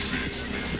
this is. This is.